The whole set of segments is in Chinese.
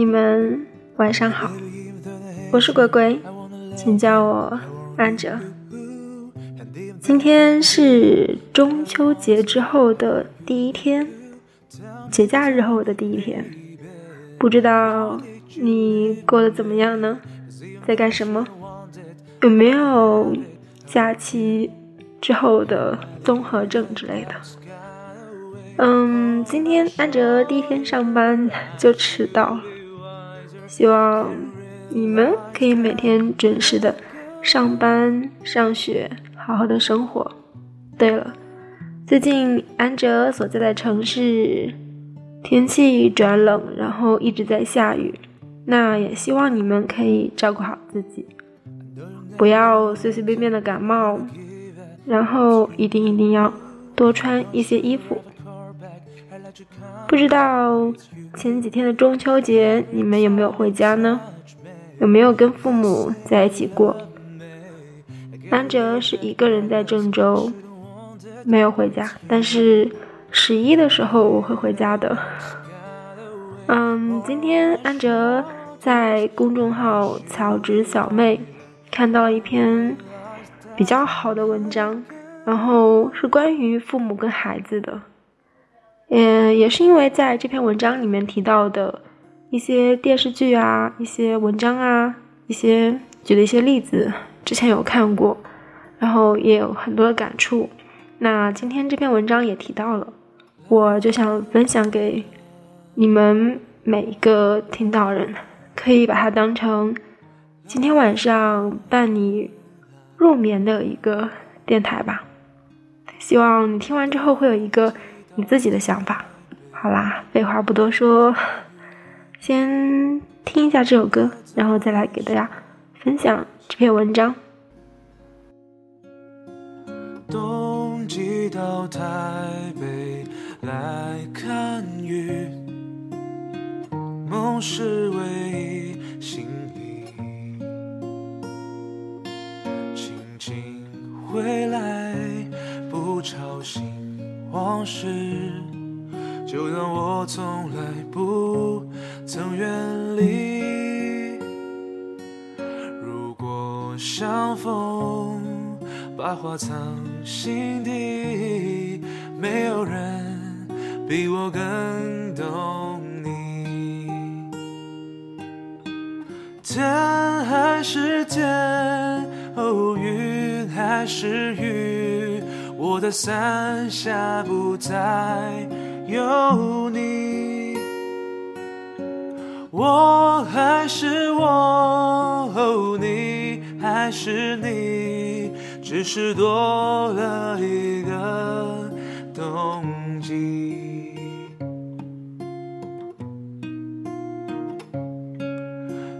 你们晚上好，我是鬼鬼，请叫我安哲。今天是中秋节之后的第一天，节假日后的第一天，不知道你过得怎么样呢？在干什么？有没有假期之后的综合症之类的？嗯，今天安哲第一天上班就迟到了，希望你们可以每天准时的上班、上学，好好的生活。对了，最近安哲所在的城市天气转冷，然后一直在下雨，那也希望你们可以照顾好自己，不要随随便便的感冒，然后一定一定要多穿一些衣服。不知道前几天的中秋节你们有没有回家呢？有没有跟父母在一起过？安哲是一个人在郑州，没有回家。但是十一的时候我会回家的。嗯，今天安哲在公众号“草植小妹”看到了一篇比较好的文章，然后是关于父母跟孩子的。嗯，也是因为在这篇文章里面提到的一些电视剧啊、一些文章啊、一些举的一些例子，之前有看过，然后也有很多的感触。那今天这篇文章也提到了，我就想分享给你们每一个听到人，可以把它当成今天晚上伴你入眠的一个电台吧。希望你听完之后会有一个。你自己的想法，好啦，废话不多说，先听一下这首歌，然后再来给大家分享这篇文章。冬季到台北来看雨，梦是唯一心意，轻轻回来不吵醒。往事，就当我从来不曾远离。如果相逢，把话藏心底，没有人比我更懂你。天还是天，哦，云还是雨。我的伞下不再有你，我还是我，你还是你，只是多了一个冬季，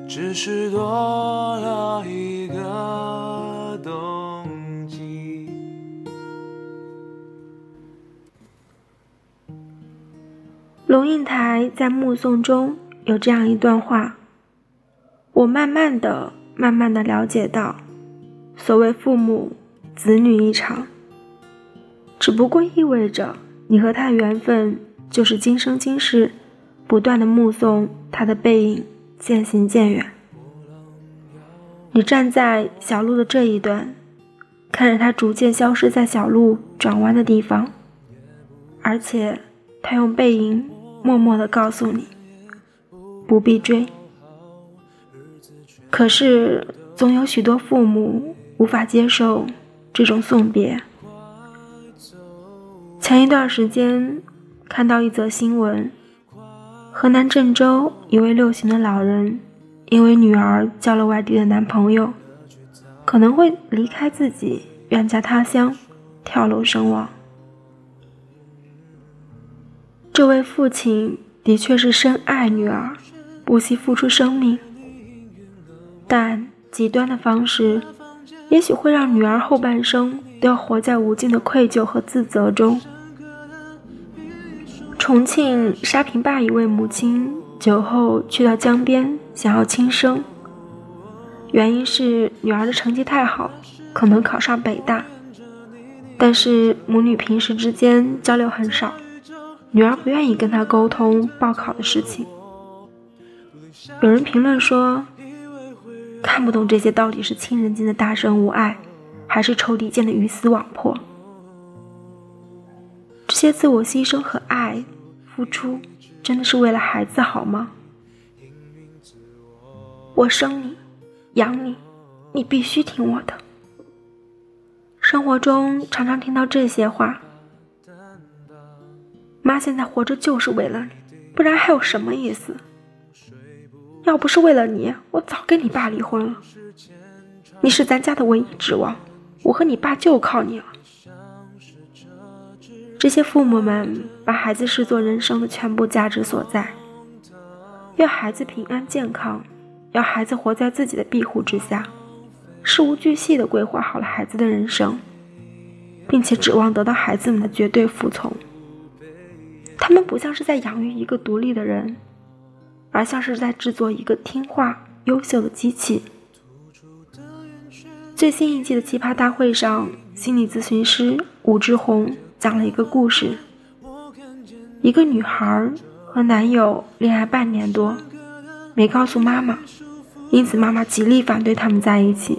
只是多了一个应台在《目送》中有这样一段话：“我慢慢的、慢慢的了解到，所谓父母子女一场，只不过意味着你和他缘分就是今生今世，不断的目送他的背影渐行渐远。你站在小路的这一端，看着他逐渐消失在小路转弯的地方，而且他用背影。”默默的告诉你，不必追。可是，总有许多父母无法接受这种送别。前一段时间看到一则新闻，河南郑州一位六旬的老人，因为女儿交了外地的男朋友，可能会离开自己，远嫁他乡，跳楼身亡。这位父亲的确是深爱女儿，不惜付出生命，但极端的方式，也许会让女儿后半生都要活在无尽的愧疚和自责中。重庆沙坪坝一位母亲酒后去到江边，想要轻生，原因是女儿的成绩太好，可能考上北大，但是母女平时之间交流很少。女儿不愿意跟他沟通报考的事情。有人评论说，看不懂这些到底是亲人间的大声无爱，还是仇敌间的鱼死网破。这些自我牺牲和爱付出，真的是为了孩子好吗？我生你，养你，你必须听我的。生活中常常听到这些话。妈现在活着就是为了你，不然还有什么意思？要不是为了你，我早跟你爸离婚了。你是咱家的唯一指望，我和你爸就靠你了。这些父母们把孩子视作人生的全部价值所在，要孩子平安健康，要孩子活在自己的庇护之下，事无巨细地规划好了孩子的人生，并且指望得到孩子们的绝对服从。他们不像是在养育一个独立的人，而像是在制作一个听话、优秀的机器。最新一季的奇葩大会上，心理咨询师武志红讲了一个故事：一个女孩和男友恋爱半年多，没告诉妈妈，因此妈妈极力反对他们在一起。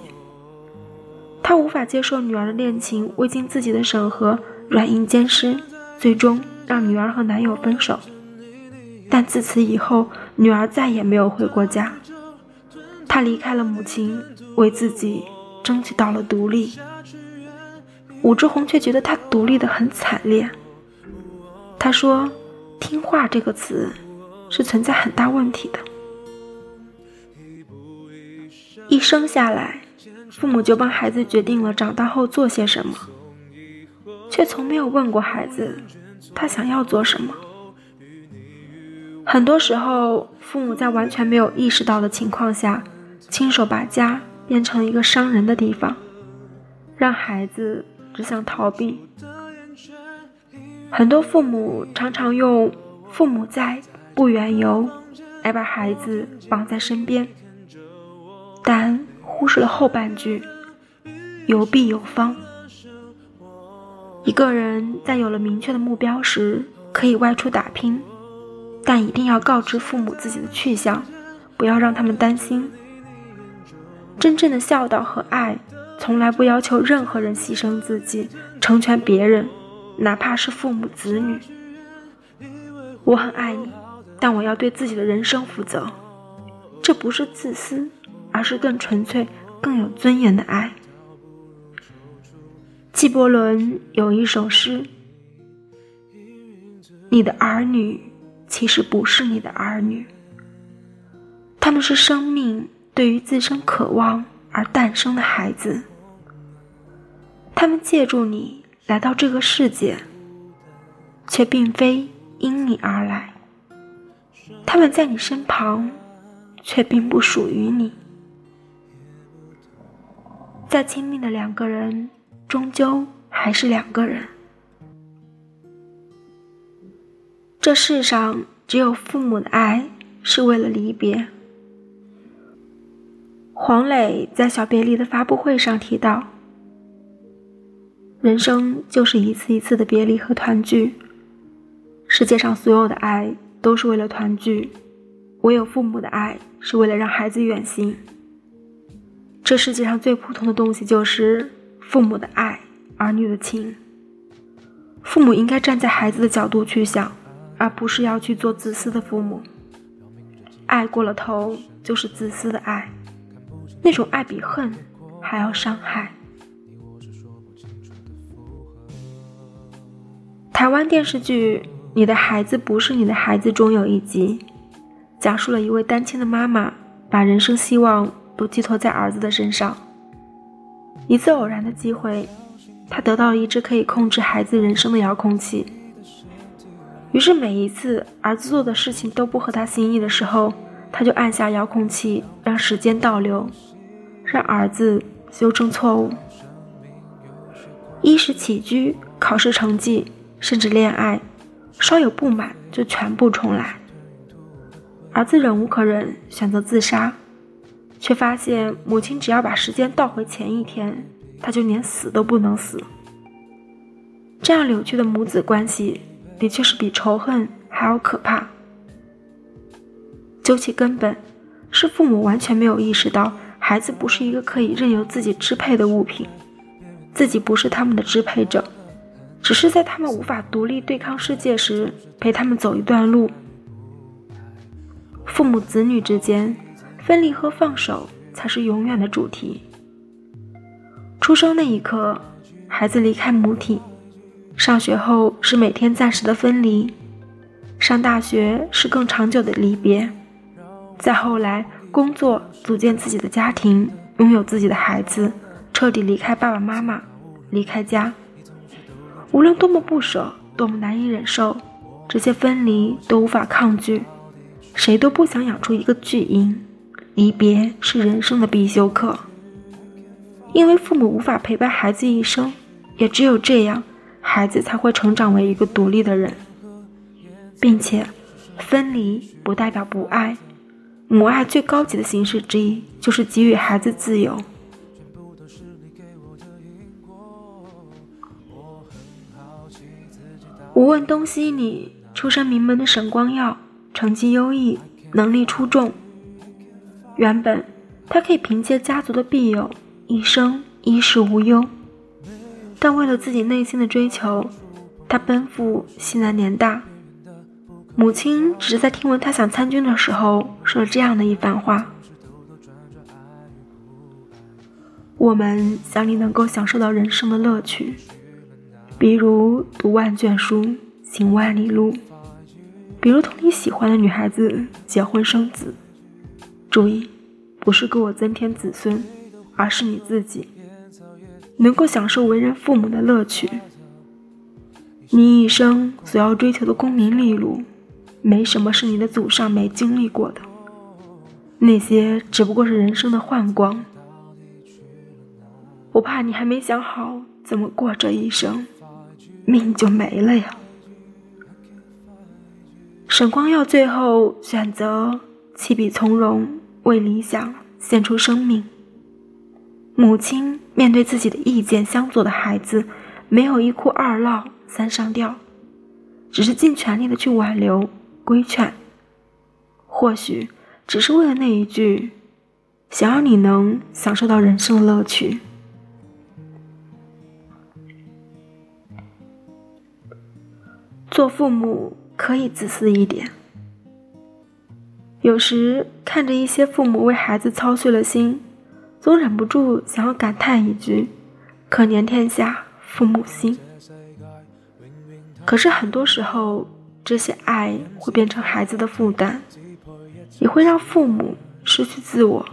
她无法接受女儿的恋情未经自己的审核，软硬兼施，最终。让女儿和男友分手，但自此以后，女儿再也没有回过家。她离开了母亲，为自己争取到了独立。武志红却觉得她独立的很惨烈。他说：“听话这个词是存在很大问题的。一生下来，父母就帮孩子决定了长大后做些什么，却从没有问过孩子。”他想要做什么？很多时候，父母在完全没有意识到的情况下，亲手把家变成一个伤人的地方，让孩子只想逃避。很多父母常常用“父母在，不远游”来把孩子绑在身边，但忽视了后半句“有必有方”。一个人在有了明确的目标时，可以外出打拼，但一定要告知父母自己的去向，不要让他们担心。真正的孝道和爱，从来不要求任何人牺牲自己，成全别人，哪怕是父母子女。我很爱你，但我要对自己的人生负责，这不是自私，而是更纯粹、更有尊严的爱。纪伯伦有一首诗：“你的儿女其实不是你的儿女，他们是生命对于自身渴望而诞生的孩子。他们借助你来到这个世界，却并非因你而来。他们在你身旁，却并不属于你。再亲密的两个人。”终究还是两个人。这世上只有父母的爱是为了离别。黄磊在《小别离》的发布会上提到：“人生就是一次一次的别离和团聚。世界上所有的爱都是为了团聚，唯有父母的爱是为了让孩子远行。这世界上最普通的东西就是。”父母的爱，儿女的情。父母应该站在孩子的角度去想，而不是要去做自私的父母。爱过了头就是自私的爱，那种爱比恨还要伤害。台湾电视剧《你的孩子不是你的孩子》中有一集，讲述了一位单亲的妈妈把人生希望都寄托在儿子的身上。一次偶然的机会，他得到了一只可以控制孩子人生的遥控器。于是每一次儿子做的事情都不合他心意的时候，他就按下遥控器，让时间倒流，让儿子修正错误。衣食起居、考试成绩，甚至恋爱，稍有不满就全部重来。儿子忍无可忍，选择自杀。却发现母亲只要把时间倒回前一天，他就连死都不能死。这样扭曲的母子关系，的确是比仇恨还要可怕。究其根本，是父母完全没有意识到孩子不是一个可以任由自己支配的物品，自己不是他们的支配者，只是在他们无法独立对抗世界时陪他们走一段路。父母子女之间分离和放手才是永远的主题。出生那一刻，孩子离开母体；上学后是每天暂时的分离；上大学是更长久的离别；再后来工作，组建自己的家庭，拥有自己的孩子，彻底离开爸爸妈妈，离开家。无论多么不舍，多么难以忍受，这些分离都无法抗拒。谁都不想养出一个巨婴，离别是人生的必修课。因为父母无法陪伴孩子一生，也只有这样，孩子才会成长为一个独立的人，并且，分离不代表不爱，母爱最高级的形式之一就是给予孩子自由。无问东西里，出身名门的沈光耀，成绩优异，能力出众。原本，他可以凭借家族的庇佑。一生衣食无忧，但为了自己内心的追求，他奔赴西南联大。母亲只是在听闻他想参军的时候说了这样的一番话：“我们想你能够享受到人生的乐趣，比如读万卷书，行万里路，比如同你喜欢的女孩子结婚生子。注意，不是给我增添子孙。”而是你自己能够享受为人父母的乐趣。你一生所要追求的功名利禄，没什么是你的祖上没经历过的，那些只不过是人生的幻光。我怕你还没想好怎么过这一生，命就没了呀。沈光耀最后选择弃笔从戎，为理想献出生命。母亲面对自己的意见相左的孩子，没有一哭二闹三上吊，只是尽全力的去挽留规劝。或许只是为了那一句，想要你能享受到人生的乐趣。做父母可以自私一点，有时看着一些父母为孩子操碎了心。总忍不住想要感叹一句：“可怜天下父母心。”可是很多时候，这些爱会变成孩子的负担，也会让父母失去自我。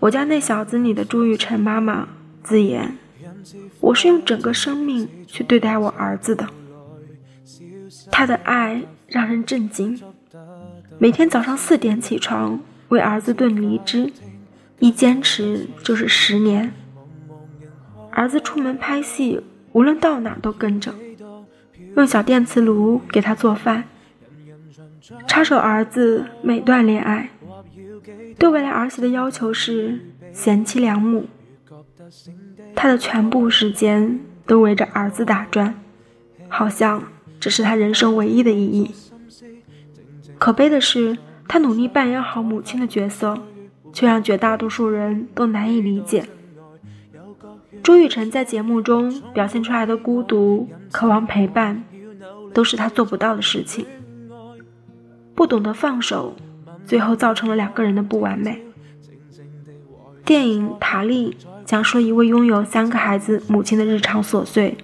我家那小子里的朱雨辰妈妈自言：“我是用整个生命去对待我儿子的。”他的爱让人震惊，每天早上四点起床为儿子炖梨汁。一坚持就是十年。儿子出门拍戏，无论到哪都跟着，用小电磁炉给他做饭。插手儿子每段恋爱，对未来儿媳的要求是贤妻良母。他的全部时间都围着儿子打转，好像这是他人生唯一的意义。可悲的是，他努力扮演好母亲的角色。却让绝大多数人都难以理解。朱雨辰在节目中表现出来的孤独、渴望陪伴，都是他做不到的事情。不懂得放手，最后造成了两个人的不完美。电影《塔利》讲述一位拥有三个孩子母亲的日常琐碎。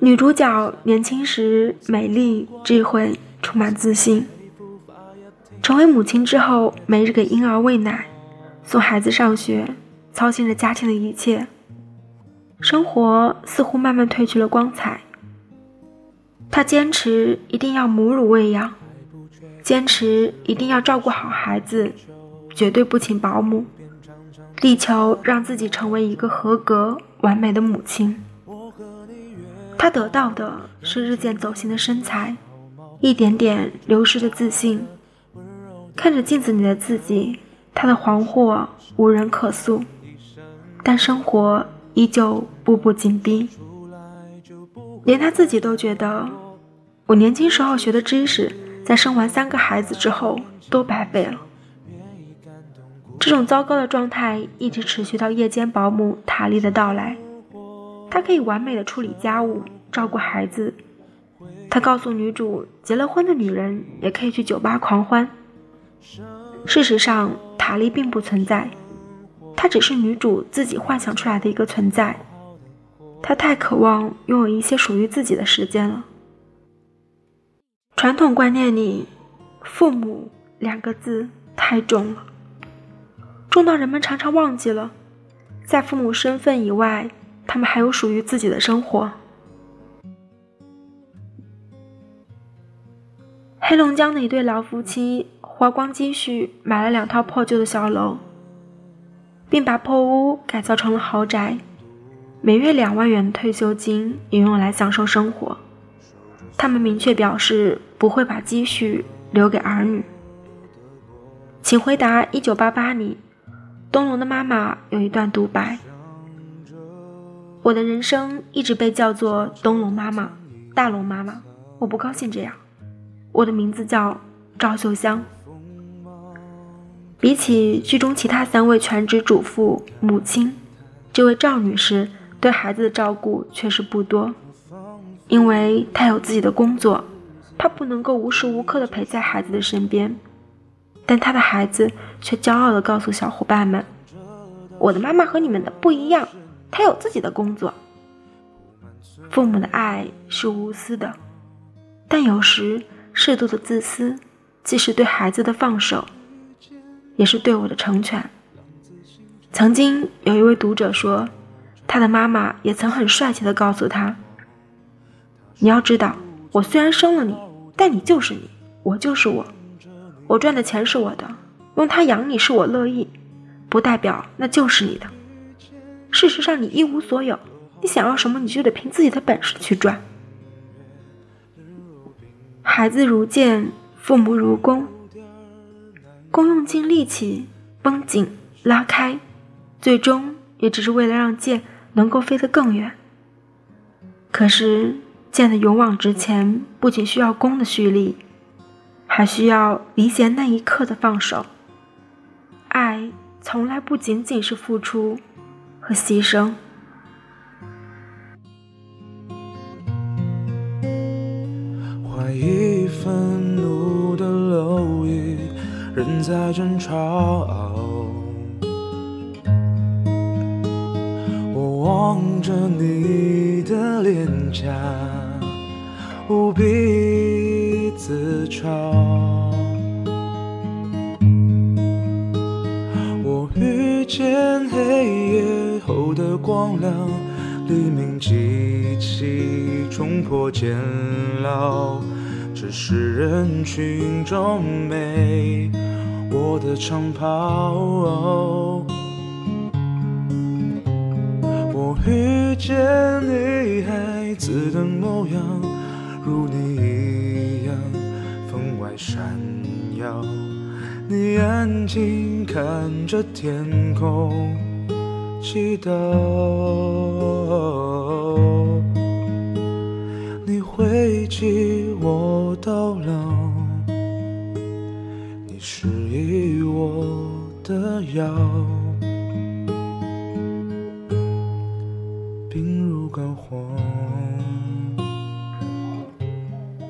女主角年轻时美丽、智慧、充满自信。成为母亲之后，每日给婴儿喂奶，送孩子上学，操心着家庭的一切，生活似乎慢慢褪去了光彩。她坚持一定要母乳喂养，坚持一定要照顾好孩子，绝对不请保姆，力求让自己成为一个合格完美的母亲。她得到的是日渐走形的身材，一点点流失的自信。看着镜子里的自己，他的惶惑无人可诉，但生活依旧步步紧逼。连他自己都觉得，我年轻时候学的知识，在生完三个孩子之后都白费了。这种糟糕的状态一直持续到夜间保姆塔莉的到来。她可以完美的处理家务，照顾孩子。他告诉女主，结了婚的女人也可以去酒吧狂欢。事实上，塔莉并不存在，她只是女主自己幻想出来的一个存在。她太渴望拥有一些属于自己的时间了。传统观念里，“父母”两个字太重了。重到人们常常忘记了，在父母身份以外，他们还有属于自己的生活。黑龙江的一对老夫妻花光积蓄买了两套破旧的小楼，并把破屋改造成了豪宅，每月两万元退休金也用来享受生活。他们明确表示不会把积蓄留给儿女。请回答：一九八八里。东龙的妈妈有一段独白：“我的人生一直被叫做东龙妈妈、大龙妈妈，我不高兴这样。我的名字叫赵秀香。比起剧中其他三位全职主妇、母亲，这位赵女士对孩子的照顾确实不多，因为她有自己的工作，她不能够无时无刻的陪在孩子的身边。”但她的孩子却骄傲地告诉小伙伴们：“我的妈妈和你们的不一样，她有自己的工作。”父母的爱是无私的，但有时适度的自私，既是对孩子的放手，也是对我的成全。曾经有一位读者说，他的妈妈也曾很帅气的告诉他：“你要知道，我虽然生了你，但你就是你，我就是我。”我赚的钱是我的，用它养你是我乐意，不代表那就是你的。事实上，你一无所有，你想要什么，你就得凭自己的本事去赚。孩子如箭，父母如弓，弓用尽力气绷紧拉开，最终也只是为了让箭能够飞得更远。可是，箭的勇往直前，不仅需要弓的蓄力。还需要理解那一刻的放手。爱从来不仅仅是付出和牺牲。愤怒的蝼蚁仍在争吵。我望着你的脸颊，无比自嘲。我遇见黑夜后的光亮，黎明即起冲破监牢，只是人群中没我的长袍。我遇见你孩子的模样，如你一样分外闪耀。你安静看着天空，祈祷你会记我到老，你是我的腰，冰如干黄。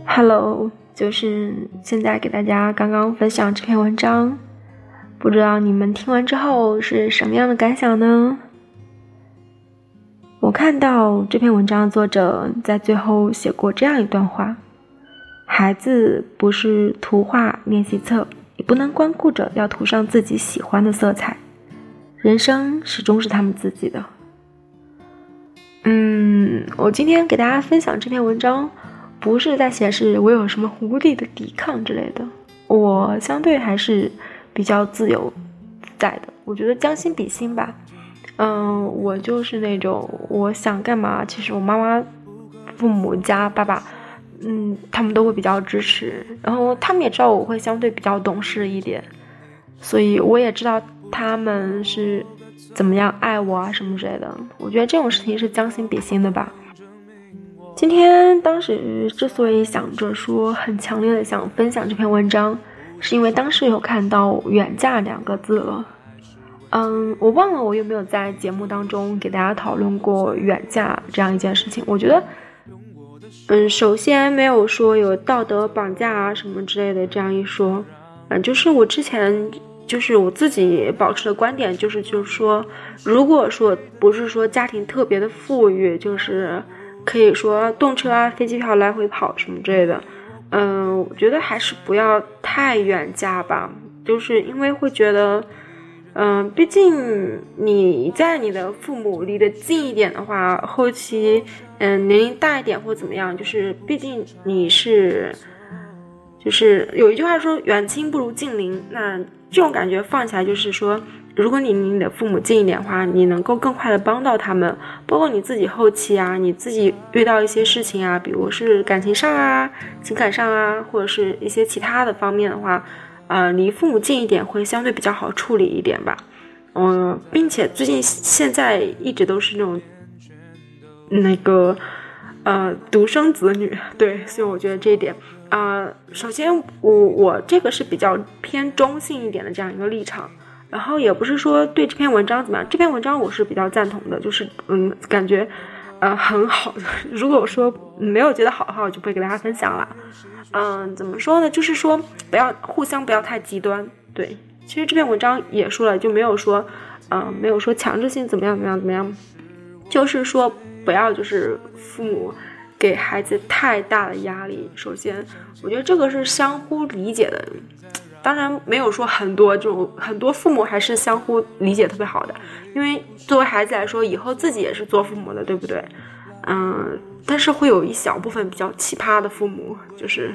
Hello。就是现在给大家刚刚分享这篇文章，不知道你们听完之后是什么样的感想呢？我看到这篇文章作者在最后写过这样一段话：孩子不是图画练习册，也不能光顾着要涂上自己喜欢的色彩，人生始终是他们自己的。嗯，我今天给大家分享这篇文章。不是在显示我有什么无力的抵抗之类的，我相对还是比较自由自在的。我觉得将心比心吧，嗯，我就是那种我想干嘛，其实我妈妈、父母家、爸爸，嗯，他们都会比较支持，然后他们也知道我会相对比较懂事一点，所以我也知道他们是怎么样爱我啊什么之类的。我觉得这种事情是将心比心的吧。今天当时之所以想着说很强烈的想分享这篇文章，是因为当时有看到“远嫁”两个字了。嗯，我忘了我有没有在节目当中给大家讨论过远嫁这样一件事情。我觉得，嗯，首先没有说有道德绑架啊什么之类的这样一说。嗯，就是我之前就是我自己保持的观点，就是就是说，如果说不是说家庭特别的富裕，就是。可以说动车啊、飞机票来回跑什么之类的，嗯，我觉得还是不要太远嫁吧，就是因为会觉得，嗯，毕竟你在你的父母离得近一点的话，后期，嗯，年龄大一点或怎么样，就是毕竟你是，就是有一句话说远亲不如近邻，那这种感觉放起来就是说。如果你离你的父母近一点的话，你能够更快的帮到他们，包括你自己后期啊，你自己遇到一些事情啊，比如是感情上啊、情感上啊，或者是一些其他的方面的话，呃，离父母近一点会相对比较好处理一点吧。嗯，并且最近现在一直都是那种那个呃独生子女，对，所以我觉得这一点啊，首先我我这个是比较偏中性一点的这样一个立场。然后也不是说对这篇文章怎么样，这篇文章我是比较赞同的，就是嗯，感觉呃很好。如果说没有觉得好的话，我就不会给大家分享了。嗯，怎么说呢？就是说不要互相不要太极端。对，其实这篇文章也说了，就没有说嗯没有说强制性怎么样怎么样怎么样，就是说不要就是父母给孩子太大的压力。首先，我觉得这个是相互理解的。当然没有说很多，就很多父母还是相互理解特别好的，因为作为孩子来说，以后自己也是做父母的，对不对？嗯，但是会有一小部分比较奇葩的父母，就是，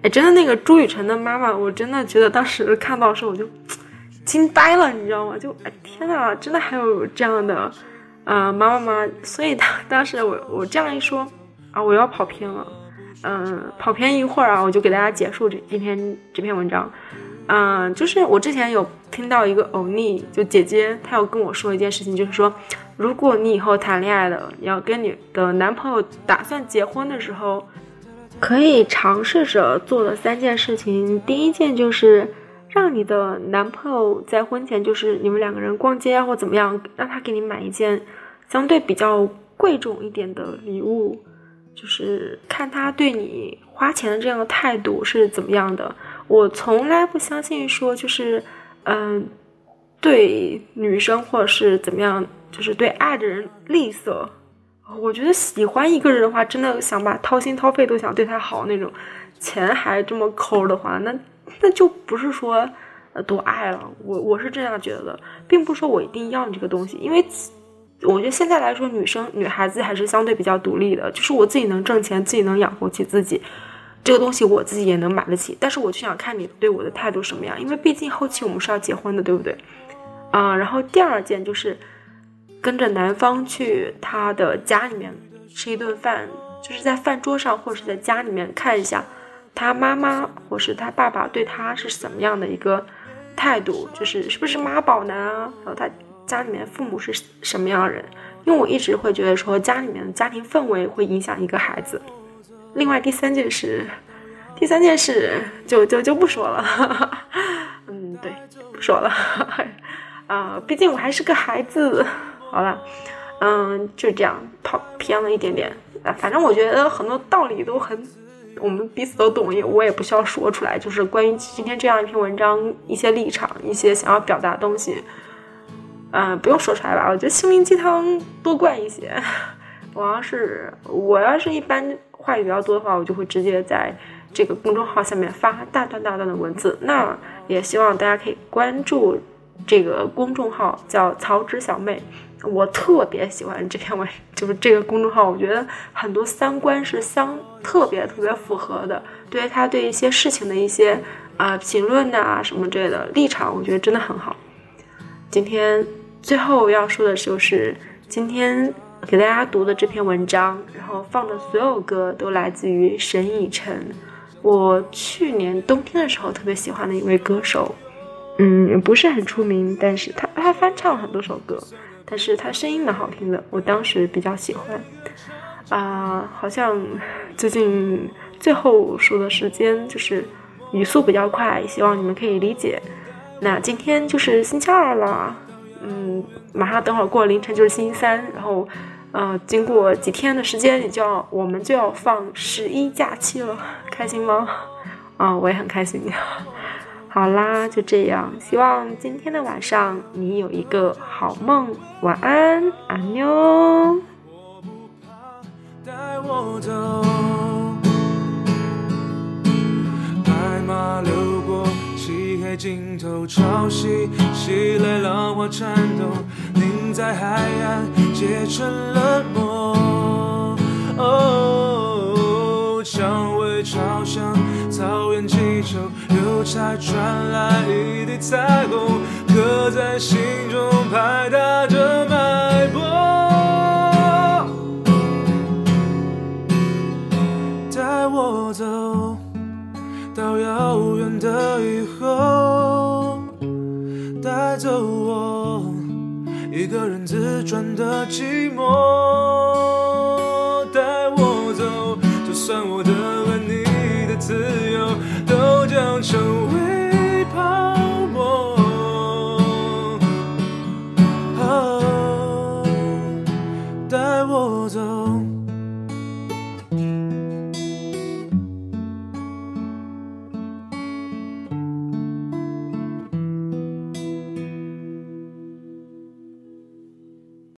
哎，真的那个朱雨辰的妈妈，我真的觉得当时看到的时候我就惊呆了，你知道吗？就哎天呐，真的还有这样的啊妈妈妈？所以当当时我我这样一说啊，我要跑偏了。嗯，跑偏一会儿啊，我就给大家结束这今天这篇文章。嗯，就是我之前有听到一个欧尼，就姐姐，她有跟我说一件事情，就是说，如果你以后谈恋爱了，要跟你的男朋友打算结婚的时候，可以尝试着做的三件事情。第一件就是让你的男朋友在婚前，就是你们两个人逛街啊或怎么样，让他给你买一件相对比较贵重一点的礼物。就是看他对你花钱的这样的态度是怎么样的。我从来不相信说就是，嗯，对女生或者是怎么样，就是对爱的人吝啬。我觉得喜欢一个人的话，真的想把掏心掏肺都想对他好那种，钱还这么抠的话，那那就不是说呃多爱了。我我是这样觉得，并不是说我一定要你这个东西，因为。我觉得现在来说，女生、女孩子还是相对比较独立的，就是我自己能挣钱，自己能养活起自己，这个东西我自己也能买得起。但是我就想看你对我的态度什么样，因为毕竟后期我们是要结婚的，对不对？啊，然后第二件就是跟着男方去他的家里面吃一顿饭，就是在饭桌上或者是在家里面看一下他妈妈或是他爸爸对他是什么样的一个态度，就是是不是妈宝男啊，然后他。家里面父母是什么样的人？因为我一直会觉得说家里面的家庭氛围会影响一个孩子。另外第三件事，第三件事就就就不说了。嗯，对，不说了。啊，毕竟我还是个孩子。好了，嗯，就这样跑偏了一点点。啊，反正我觉得很多道理都很，我们彼此都懂，也我也不需要说出来。就是关于今天这样一篇文章，一些立场，一些想要表达的东西。嗯，不用说出来吧。我觉得心灵鸡汤多灌一些。我要是我要是一般话语比较多的话，我就会直接在这个公众号下面发大段大段的文字。那也希望大家可以关注这个公众号，叫曹植小妹。我特别喜欢这篇文，就是这个公众号，我觉得很多三观是相特别特别符合的。对于他对一些事情的一些啊评论呐什么之类的立场，我觉得真的很好。今天。最后要说的就是，今天给大家读的这篇文章，然后放的所有歌都来自于沈以诚。我去年冬天的时候特别喜欢的一位歌手，嗯，不是很出名，但是他他翻唱了很多首歌，但是他声音蛮好听的，我当时比较喜欢。啊，好像最近最后说的时间就是语速比较快，希望你们可以理解。那今天就是星期二了，嗯，马上等会儿过凌晨就是星期三，然后，呃，经过几天的时间，也就要我们就要放十一假期了，开心吗？啊，我也很开心。好啦，就这样，希望今天的晚上你有一个好梦，晚安，安妞。带我走，白马流过漆黑尽头，潮汐袭来，浪花颤抖，凝在海岸结成了膜。哦，蔷薇朝向草原祈求，邮差传来一地彩虹，刻在心中拍打着脉搏。带我走到遥远的以后，带走我一个人自转的寂寞。